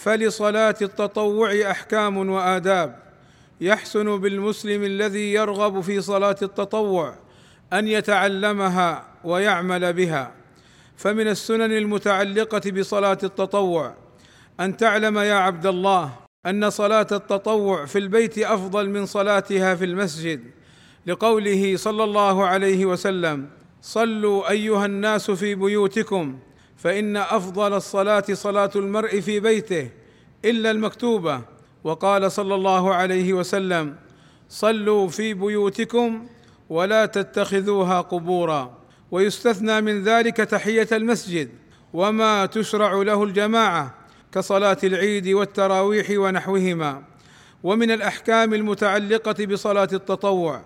فلصلاة التطوع أحكام وآداب. يحسن بالمسلم الذي يرغب في صلاة التطوع أن يتعلمها ويعمل بها. فمن السنن المتعلقة بصلاة التطوع أن تعلم يا عبد الله أن صلاة التطوع في البيت أفضل من صلاتها في المسجد. لقوله صلى الله عليه وسلم صلوا أيها الناس في بيوتكم فإن أفضل الصلاة صلاة المرء في بيته إلا المكتوبة. وقال صلى الله عليه وسلم صلوا في بيوتكم ولا تتخذوها قبورا. ويستثنى من ذلك تحية المسجد. وما تشرع له الجماعة كصلاة العيد والتراويح ونحوهما. ومن الأحكام المتعلقة بصلاة التطوع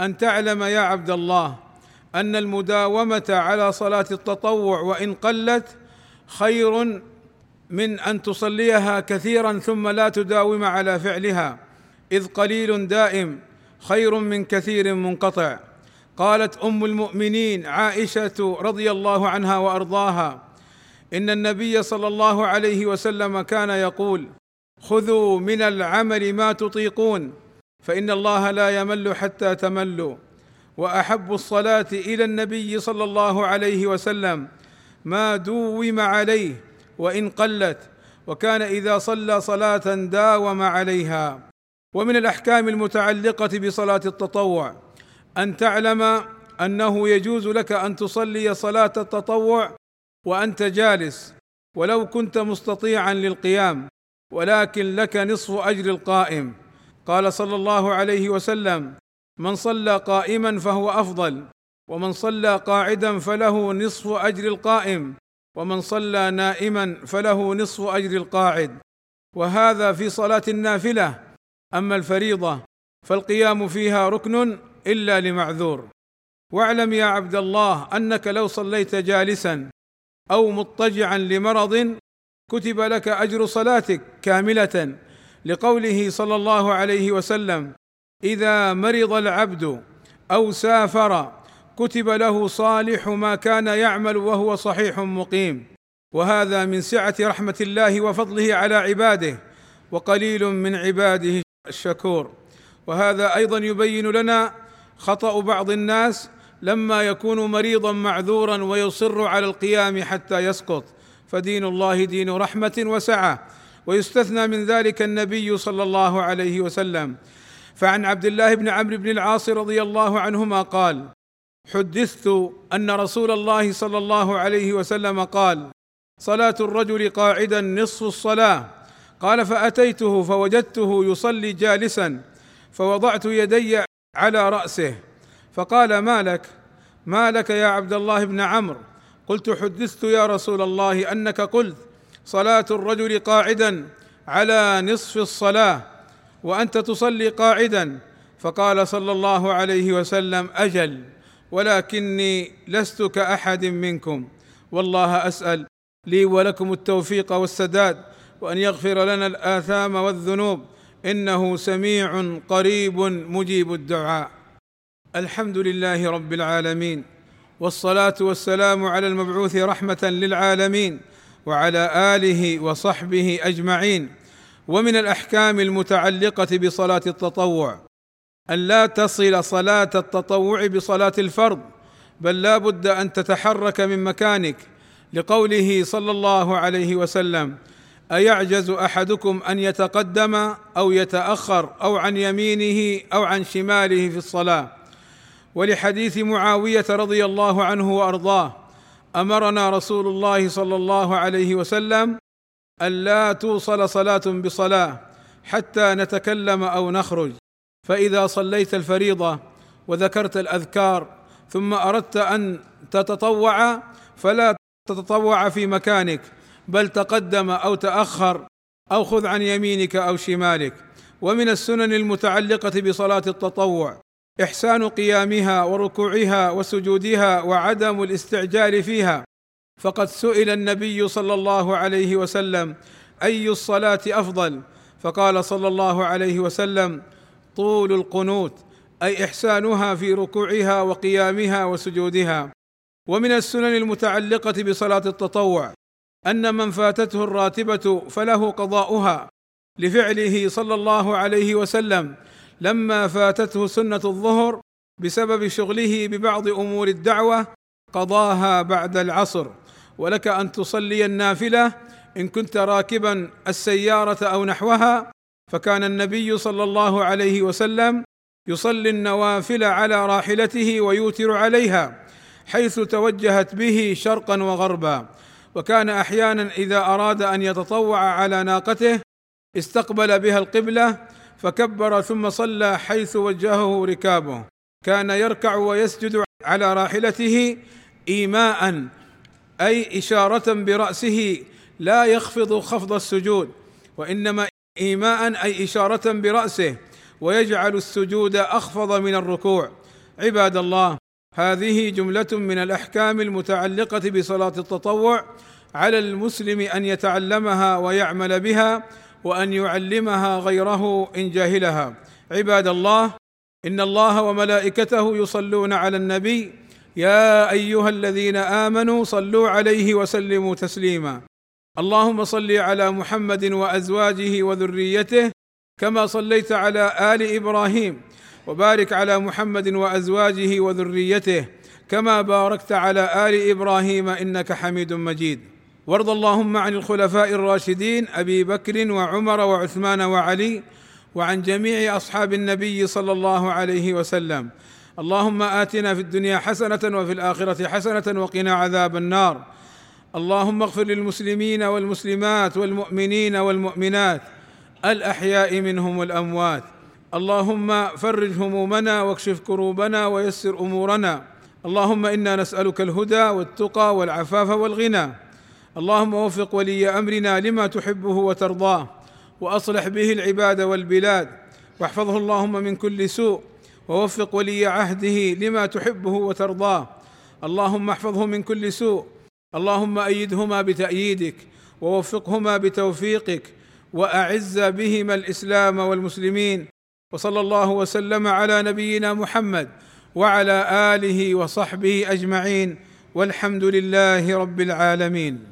أن تعلم يا عبد الله أن المداومة على صلاة التطوع وإن قلت خير من أن تصليها كثيرا ثم لا تداوم على فعلها إذ قليل دائم خير من كثير منقطع. قالت أم المؤمنين عائشة رضي الله عنها وأرضاها إن النبي صلى الله عليه وسلم كان يقول خذوا من العمل ما تطيقون فإن الله لا يمل حتى تملوا. وأحب الصلاة إلى النبي صلى الله عليه وسلم. ما دوم عليه وإن قلت وكان إذا صلى صلاة داوم عليها. ومن الأحكام المتعلقة بصلاة التطوع أن تعلم أنه يجوز لك أن تصلي صلاة التطوع وأنت جالس ولو كنت مستطيعا للقيام ولكن لك نصف أجر القائم. قال صلى الله عليه وسلم من صلى قائما فهو أفضل ومن صلى قاعدا فله نصف أجر القائم ومن صلى نائما فله نصف أجر القاعد. وهذا في صلاة النافلة. أما الفريضة فالقيام فيها ركن إلا لمعذور. واعلم يا عبد الله أنك لو صليت جالسا أو مضطجعا لمرض كتب لك أجر صلاتك كاملة لقوله صلى الله عليه وسلم. إذا مرض العبد أو سافر كتب له صالح ما كان يعمل وهو صحيح مقيم. وهذا من سعة رحمة الله وفضله على عباده وقليل من عباده الشكور. وهذا أيضا يبين لنا خطأ بعض الناس لما يكون مريضا معذورا ويصر على القيام حتى يسقط. فدين الله دين رحمة وسعة. ويستثنى من ذلك النبي صلى الله عليه وسلم. فعن عبد الله بن عمرو بن العاص رضي الله عنهما قال حدثت أن رسول الله صلى الله عليه وسلم قال صلاة الرجل قاعدا نصف الصلاة. قال فأتيته فوجدته يصلي جالسا فوضعت يدي على رأسه فقال ما لك؟ ما لك يا عبد الله بن عمرو؟ قلت حدثت يا رسول الله أنك قلت صلاة الرجل قاعدا على نصف الصلاة. وأنت تصلي قاعدا. فقال صلى الله عليه وسلم أجل ولكني لست كأحد منكم. والله أسأل لي ولكم التوفيق والسداد وأن يغفر لنا الآثام والذنوب. إنه سميع قريب مجيب الدعاء. الحمد لله رب العالمين والصلاة والسلام على المبعوث رحمة للعالمين وعلى آله وصحبه أجمعين. ومن الأحكام المتعلقة بصلاة التطوع أن لا تصل صلاة التطوع بصلاة الفرض بل لا بد أن تتحرك من مكانك لقوله صلى الله عليه وسلم أيعجز أحدكم أن يتقدم أو يتأخر أو عن يمينه أو عن شماله في الصلاة؟ ولحديث معاوية رضي الله عنه وأرضاه أمرنا رسول الله صلى الله عليه وسلم الا توصل صلاة بصلاة حتى نتكلم أو نخرج. فإذا صليت الفريضة وذكرت الأذكار ثم أردت أن تتطوع فلا تتطوع في مكانك بل تقدم أو تأخر أو خذ عن يمينك أو شمالك. ومن السنن المتعلقة بصلاة التطوع إحسان قيامها وركوعها وسجودها وعدم الاستعجال فيها. فقد سئل النبي صلى الله عليه وسلم أي الصلاة أفضل؟ فقال صلى الله عليه وسلم طول القنوت أي إحسانها في ركوعها وقيامها وسجودها. ومن السنن المتعلقة بصلاة التطوع أن من فاتته الراتبة فله قضاؤها. لفعله صلى الله عليه وسلم لما فاتته سنة الظهر بسبب شغله ببعض أمور الدعوة قضاها بعد العصر. ولك أن تصلي النافلة إن كنت راكبا السيارة أو نحوها. فكان النبي صلى الله عليه وسلم يصلي النوافل على راحلته ويوتر عليها حيث توجهت به شرقا وغربا. وكان أحيانا إذا أراد أن يتطوع على ناقته استقبل بها القبلة فكبر ثم صلى حيث وجهه ركابه. كان يركع ويسجد على راحلته ايماء أي إشارة برأسه لا يخفض خفض السجود وإنما ايماء أي إشارة برأسه ويجعل السجود أخفض من الركوع. عباد الله هذه جملة من الأحكام المتعلقة بصلاة التطوع على المسلم أن يتعلمها ويعمل بها وأن يعلمها غيره إن جاهلها. عباد الله إن الله وملائكته يصلون على النبي يا أيها الذين آمنوا صلوا عليه وسلموا تسليما. اللهم صل على محمد وأزواجه وذريته كما صليت على آل إبراهيم وبارك على محمد وأزواجه وذريته كما باركت على آل إبراهيم إنك حميد مجيد. وارض اللهم عن الخلفاء الراشدين أبي بكر وعمر وعثمان وعلي وعن جميع أصحاب النبي صلى الله عليه وسلم. اللهم آتنا في الدنيا حسنة وفي الآخرة حسنة وقنا عذاب النار. اللهم اغفر للمسلمين والمسلمات والمؤمنين والمؤمنات الأحياء منهم والأموات. اللهم فرج همومنا واكشف كروبنا ويسر أمورنا. اللهم إنا نسألك الهدى والتقى والعفاف والغنى. اللهم وفق ولي أمرنا لما تحبه وترضاه وأصلح به العباد والبلاد. واحفظه اللهم من كل سوء. ووفق ولي عهده لما تحبه وترضاه. اللهم احفظه من كل سوء. اللهم أيدهما بتأييدك ووفقهما بتوفيقك وأعز بهما الإسلام والمسلمين. وصلى الله وسلم على نبينا محمد وعلى آله وصحبه أجمعين. والحمد لله رب العالمين.